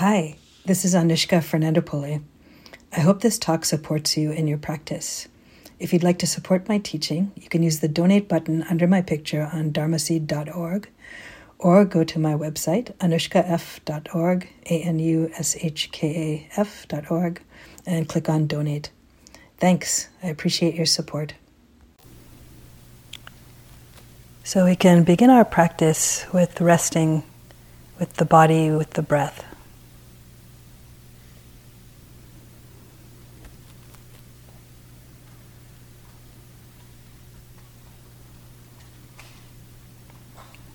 Hi, this is Anushka Fernandopulle. I hope this talk supports you in your practice. If you'd like to support my teaching, you can use the donate button under my picture on dharmaseed.org or go to my website, anushkaf.org, A N U S H K A F.org, and click on donate. Thanks. I appreciate your support. So we can begin our practice with resting with the body, with the breath.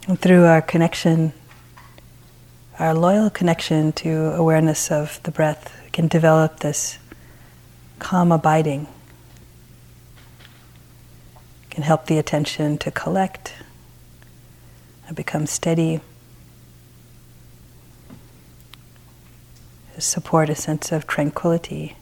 And through our connection, our loyal connection to awareness of the breath, can develop this calm abiding. Can help the attention to collect and become steady. Support a sense of tranquility.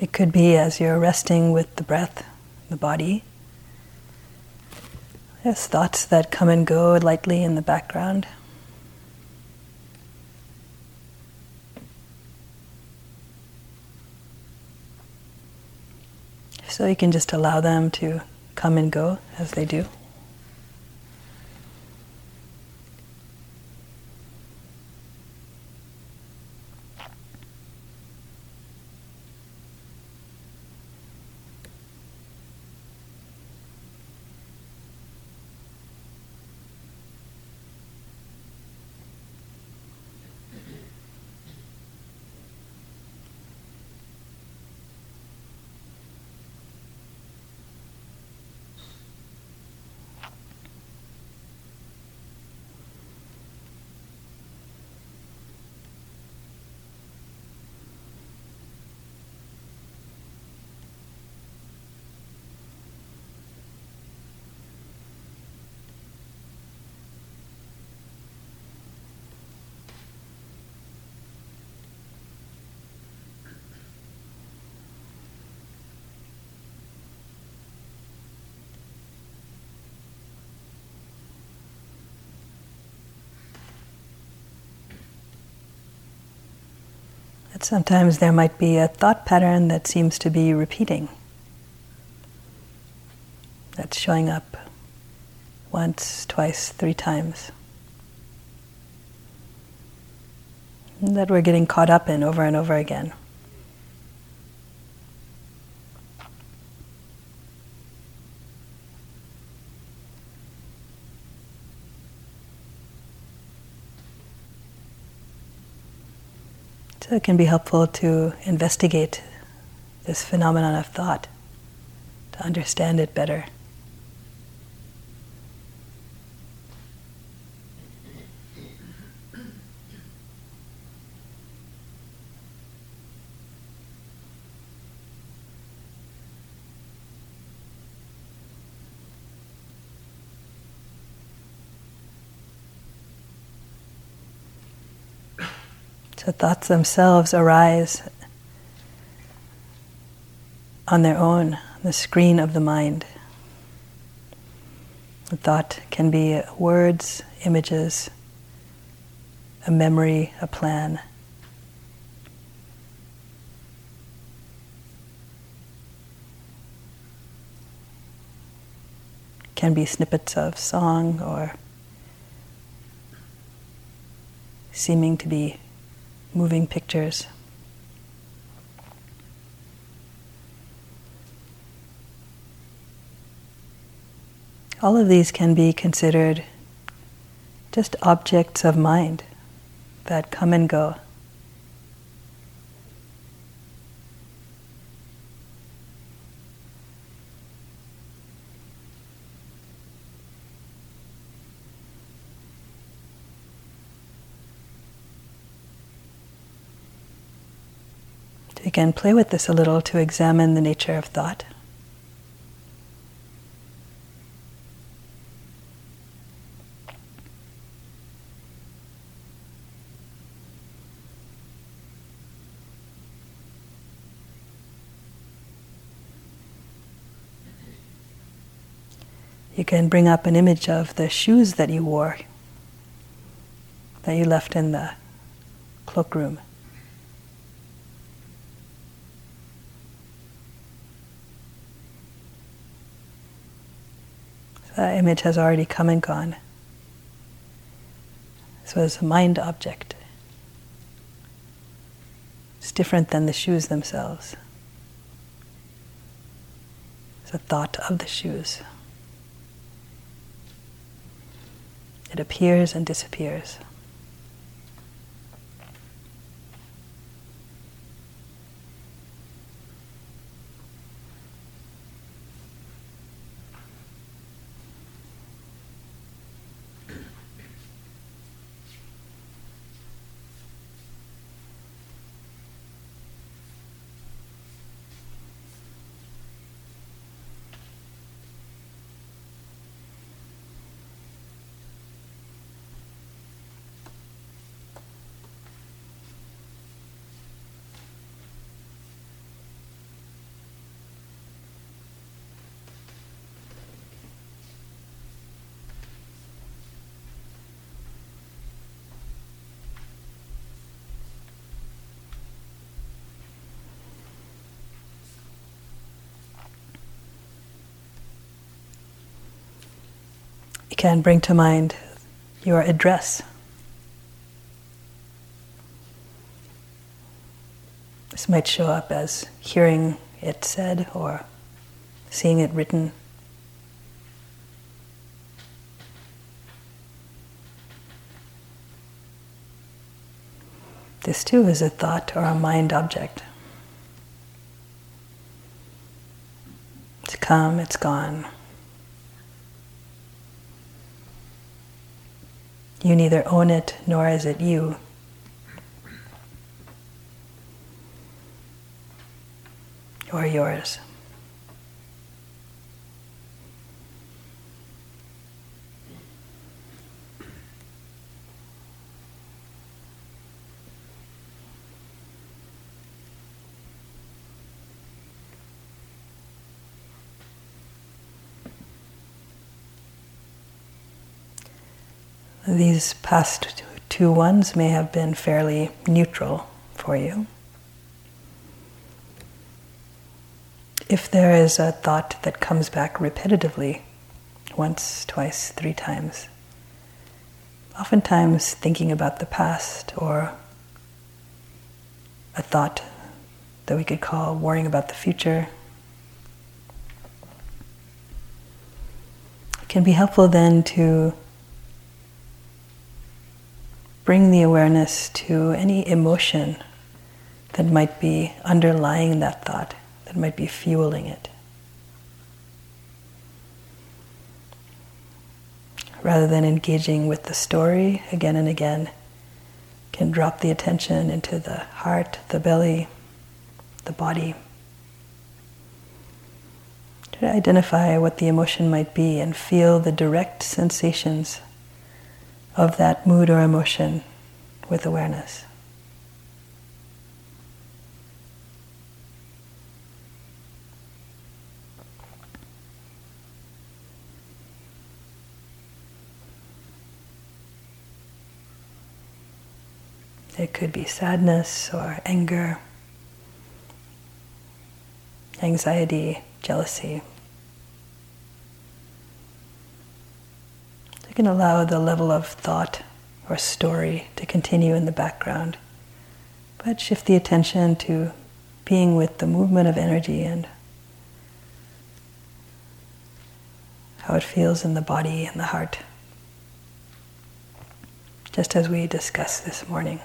It could be as you're resting with the breath, the body. There's thoughts that come and go lightly in the background. So you can just allow them to come and go as they do. That sometimes there might be a thought pattern that seems to be repeating, that's showing up once, twice, three times. That we're getting caught up in over and over again. It can be helpful to investigate this phenomenon of thought, to understand it better. The thoughts themselves arise on their own, the screen of the mind. The thought can be words, images, a memory, a plan. Can be snippets of song or seeming to be moving pictures. All of these can be considered just objects of mind that come and go. Again, play with this a little to examine the nature of thought. You can bring up an image of the shoes that you wore, that you left in the cloakroom. The image has already come and gone. So it's a mind object. It's different than the shoes themselves. It's a thought of the shoes. It appears and disappears. Can bring to mind your address. This might show up as hearing it said or seeing it written. This too is a thought or a mind object. It's come, it's gone. You neither own it nor is it you. Or yours. these past two ones may have been fairly neutral for you. If there is a thought that comes back repetitively, once, twice, three times, oftentimes thinking about the past or a thought that we could call worrying about the future. It can be helpful then to bring the awareness to any emotion that might be underlying that thought that might be fueling it. Rather than engaging with the story again and again, can drop the attention into the heart, the belly, the body. To identify what the emotion might be and feel the direct sensations of that mood or emotion with awareness. It could be sadness or anger, anxiety, jealousy. Can allow the level of thought or story to continue in the background, but shift the attention to being with the movement of energy and how it feels in the body and the heart, just as we discussed this morning.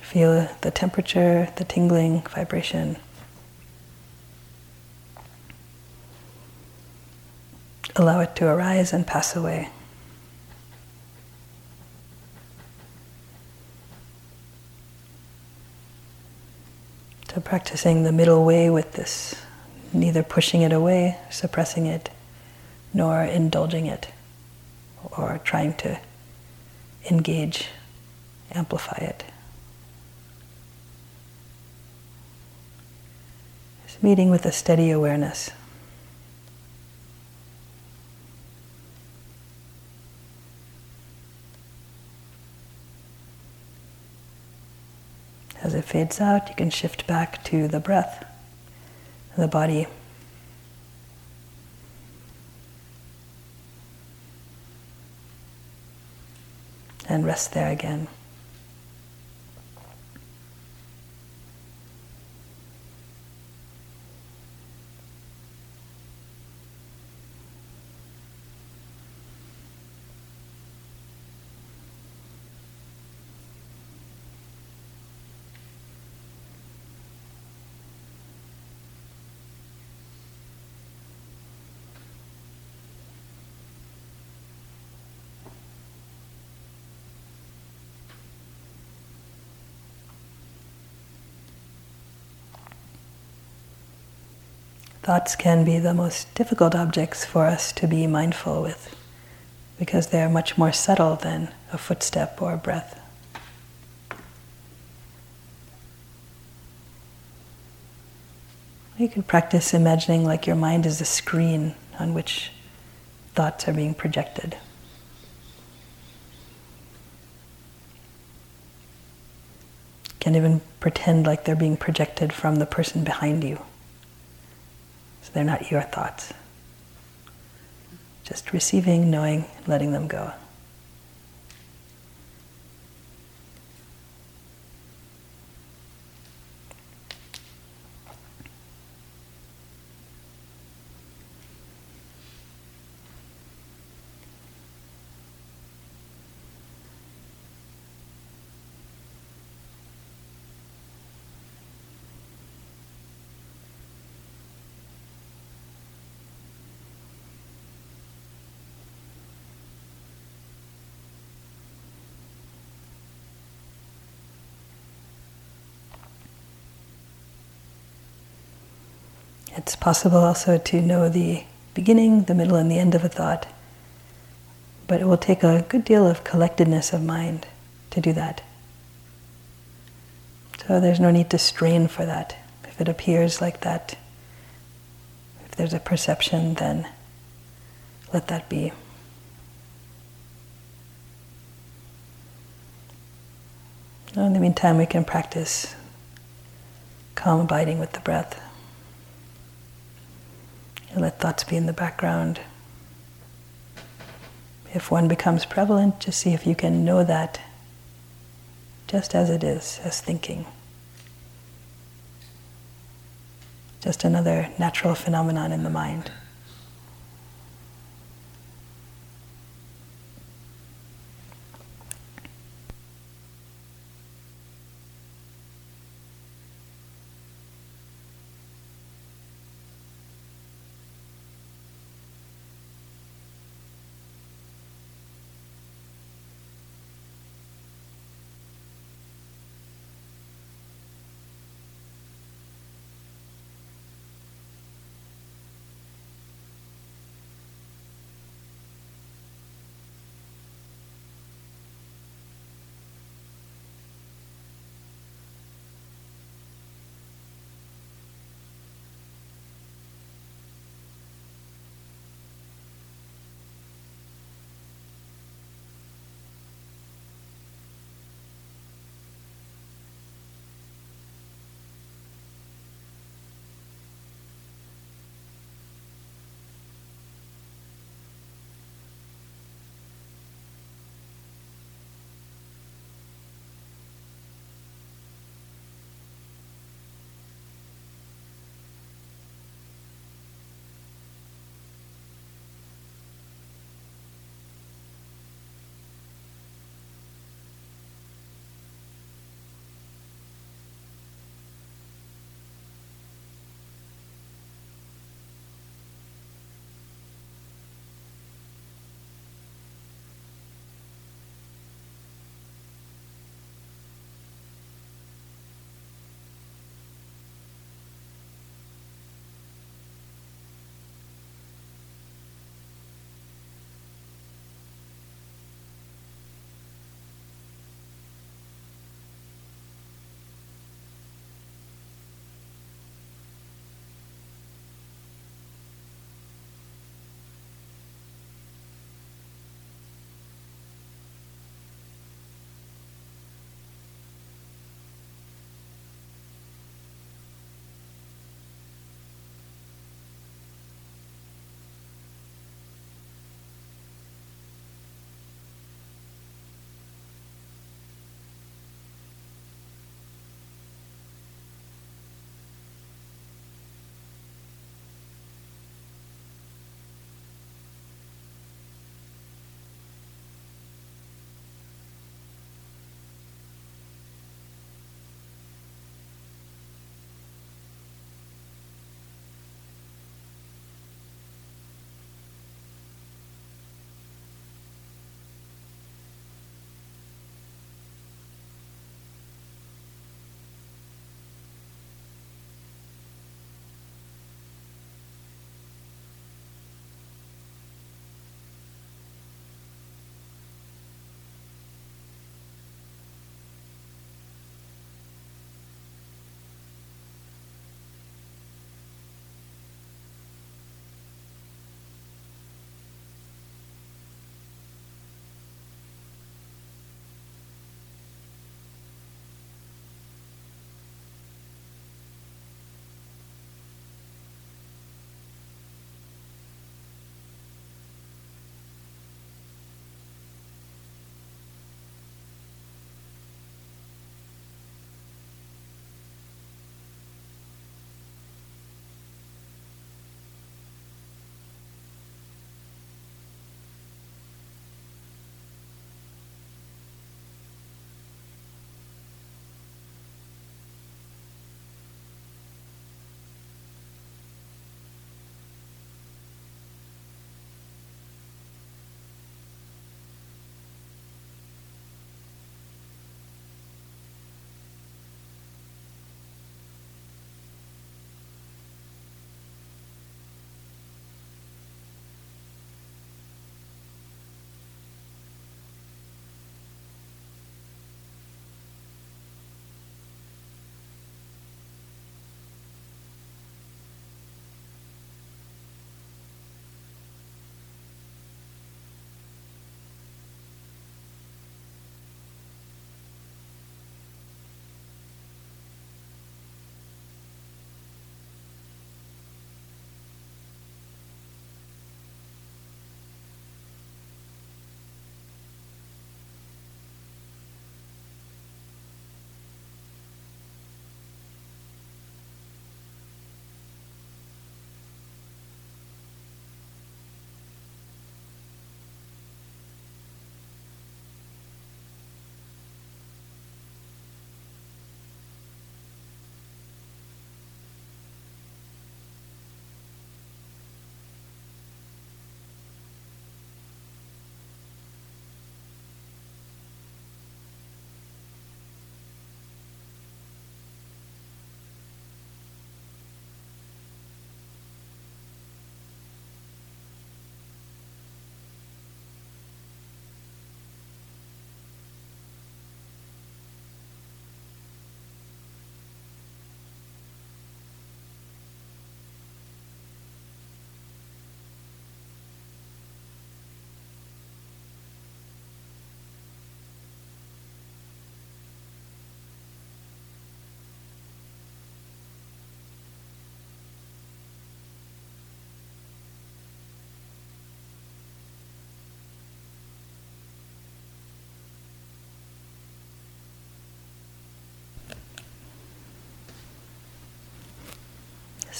Feel the temperature, the tingling, vibration. Allow it to arise and pass away. So, practicing the middle way with this, neither pushing it away, suppressing it, nor indulging it, or trying to engage, amplify it. It's meeting with a steady awareness. As it fades out, you can shift back to the breath, the body. And rest there again. Thoughts can be the most difficult objects for us to be mindful with because they are much more subtle than a footstep or a breath. You can practice imagining like your mind is a screen on which thoughts are being projected. You can even pretend like they're being projected from the person behind you. They're not your thoughts. Just receiving, knowing, letting them go. It's possible also to know the beginning, the middle, and the end of a thought, but it will take a good deal of collectedness of mind to do that. So there's no need to strain for that. If it appears like that, if there's a perception, then let that be. In the meantime, we can practice calm abiding with the breath. You let thoughts be in the background. If one becomes prevalent, just see if you can know that just as it is, as thinking. Just another natural phenomenon in the mind.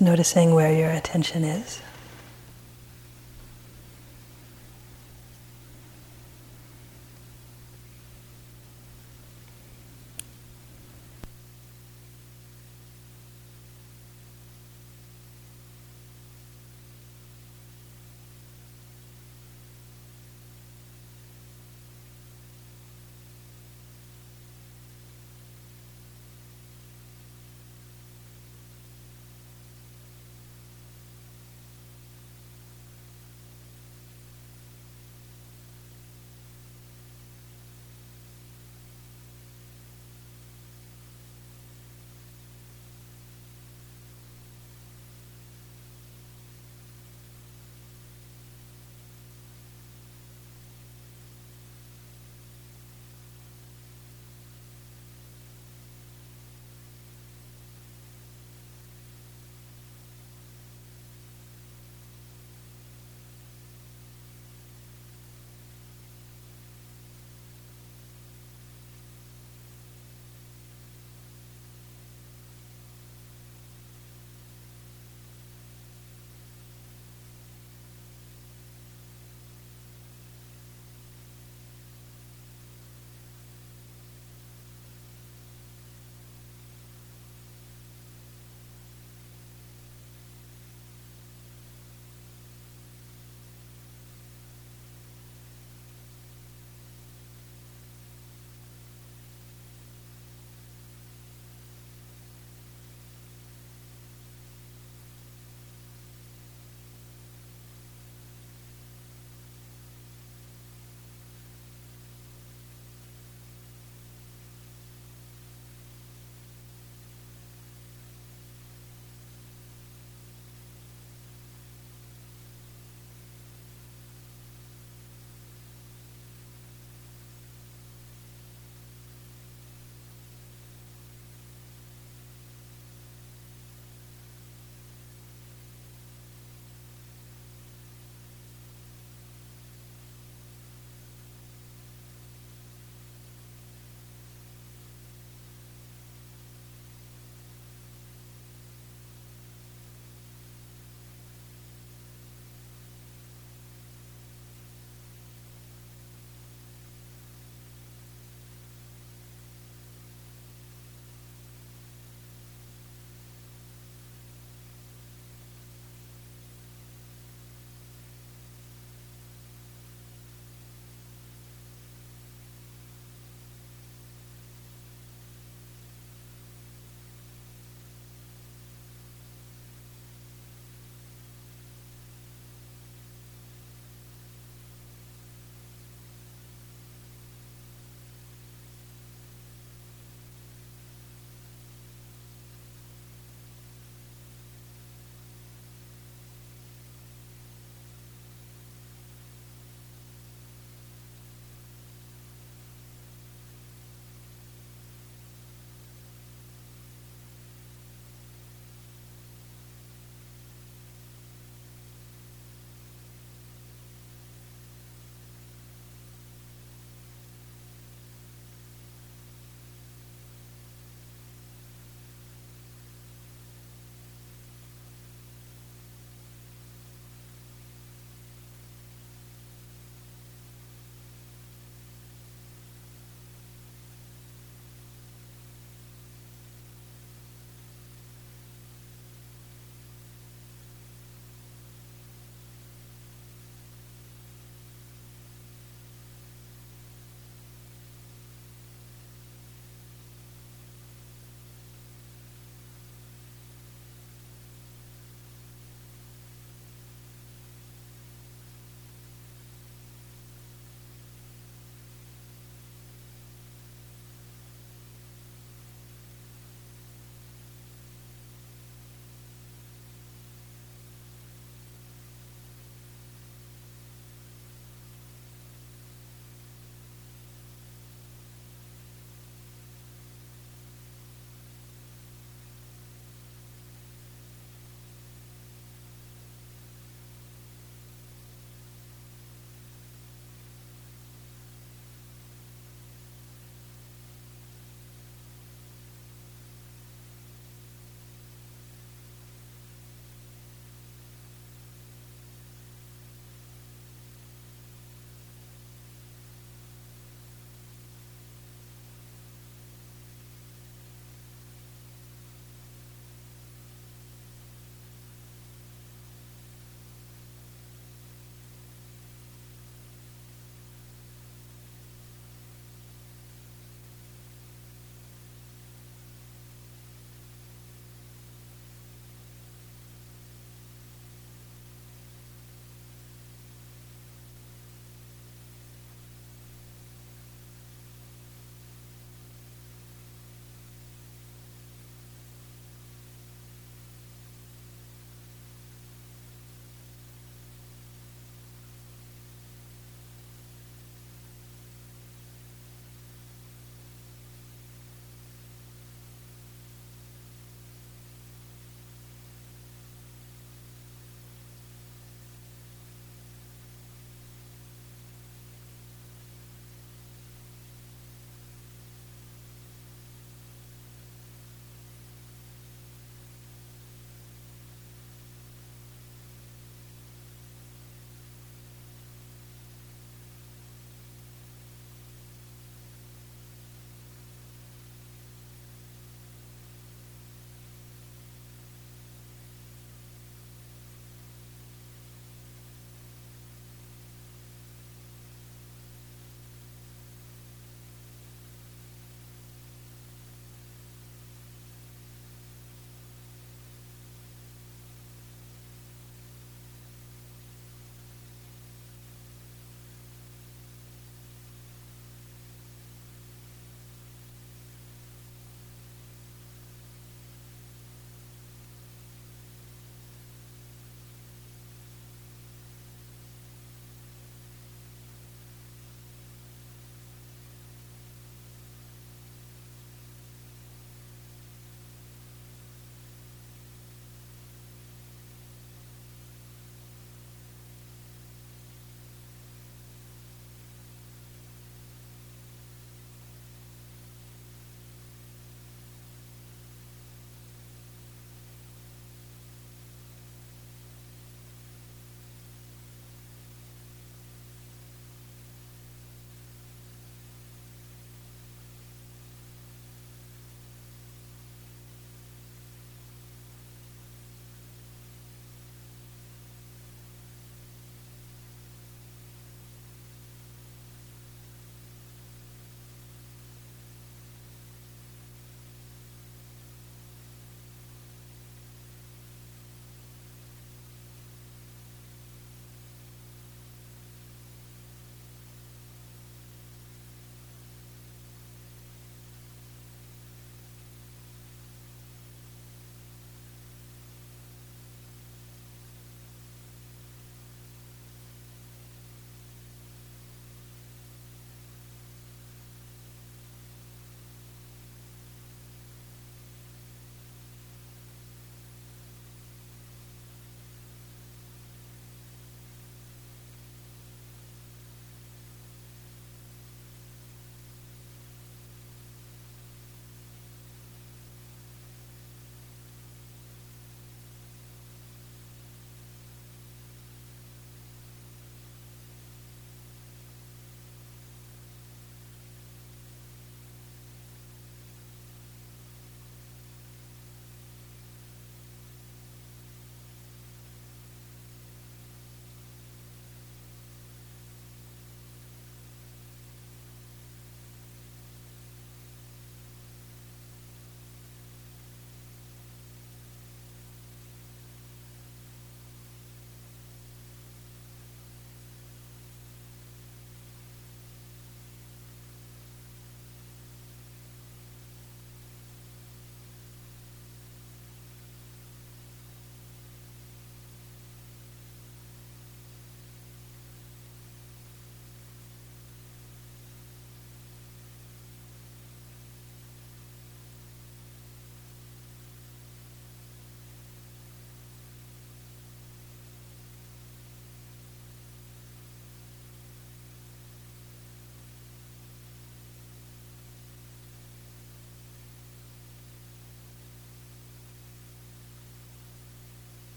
Noticing where your attention is.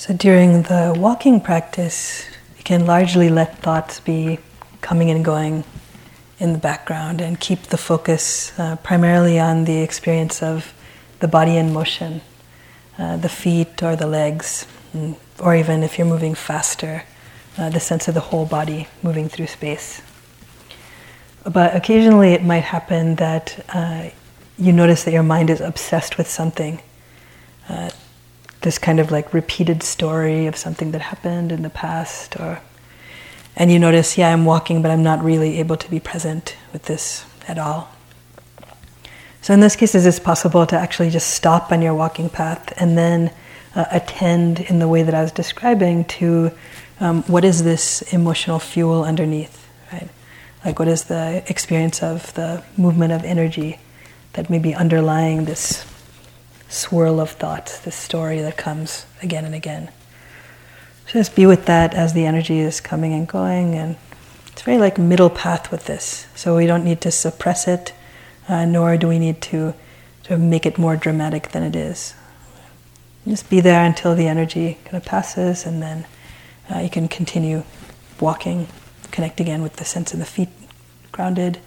So during the walking practice, you can largely let thoughts be coming and going in the background and keep the focus uh, primarily on the experience of the body in motion, uh, the feet or the legs, mm, or even if you're moving faster, uh, the sense of the whole body moving through space. But occasionally it might happen that uh, you notice that your mind is obsessed with something. This kind of like repeated story of something that happened in the past or and you notice yeah i'm walking but i'm not really able to be present with this at all. So in this case is it possible to actually just stop on your walking path and then uh, attend in the way that i was describing to um, what is this emotional fuel underneath right? Like what is the experience of the movement of energy that may be underlying this swirl of thoughts, this story that comes again and again. Just be with that as the energy is coming and going, and it's very like middle path with this. So we don't need to suppress it, uh, nor do we need to, to make it more dramatic than it is. Just be there until the energy kind of passes, and then uh, you can continue walking, connect again with the sense of the feet grounded,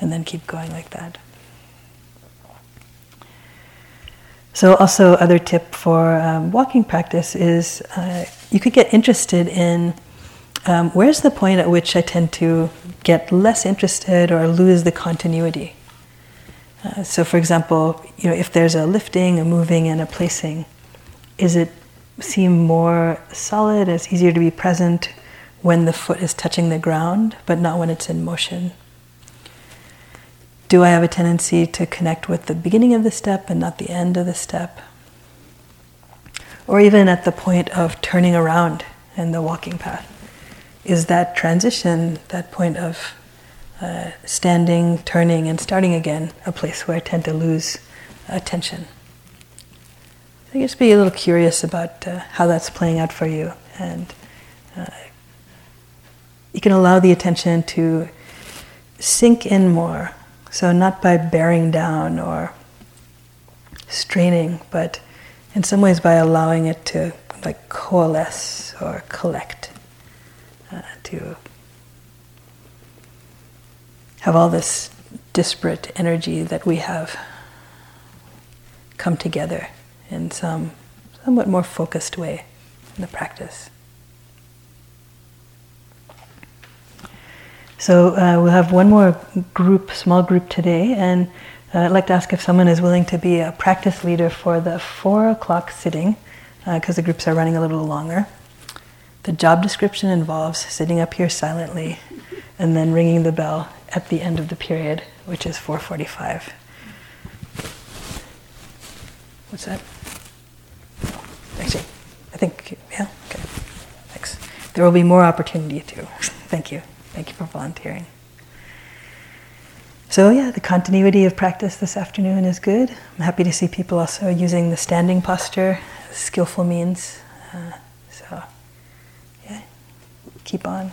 and then keep going like that. So, also, other tip for um, walking practice is uh, you could get interested in um, where's the point at which I tend to get less interested or lose the continuity. Uh, so, for example, you know, if there's a lifting, a moving, and a placing, is it seem more solid? It's easier to be present when the foot is touching the ground, but not when it's in motion. Do I have a tendency to connect with the beginning of the step and not the end of the step? Or even at the point of turning around in the walking path? Is that transition, that point of uh, standing, turning, and starting again, a place where I tend to lose attention? So just be a little curious about uh, how that's playing out for you. And uh, you can allow the attention to sink in more so, not by bearing down or straining, but in some ways by allowing it to like coalesce or collect, uh, to have all this disparate energy that we have come together in some somewhat more focused way in the practice. So uh, we'll have one more group, small group today, and uh, I'd like to ask if someone is willing to be a practice leader for the four o'clock sitting, because uh, the groups are running a little longer. The job description involves sitting up here silently and then ringing the bell at the end of the period, which is 4:45. What's that? Actually, I think yeah. Okay, thanks. There will be more opportunity too. Thank you. Thank you for volunteering. So, yeah, the continuity of practice this afternoon is good. I'm happy to see people also using the standing posture as skillful means. Uh, so, yeah, keep on.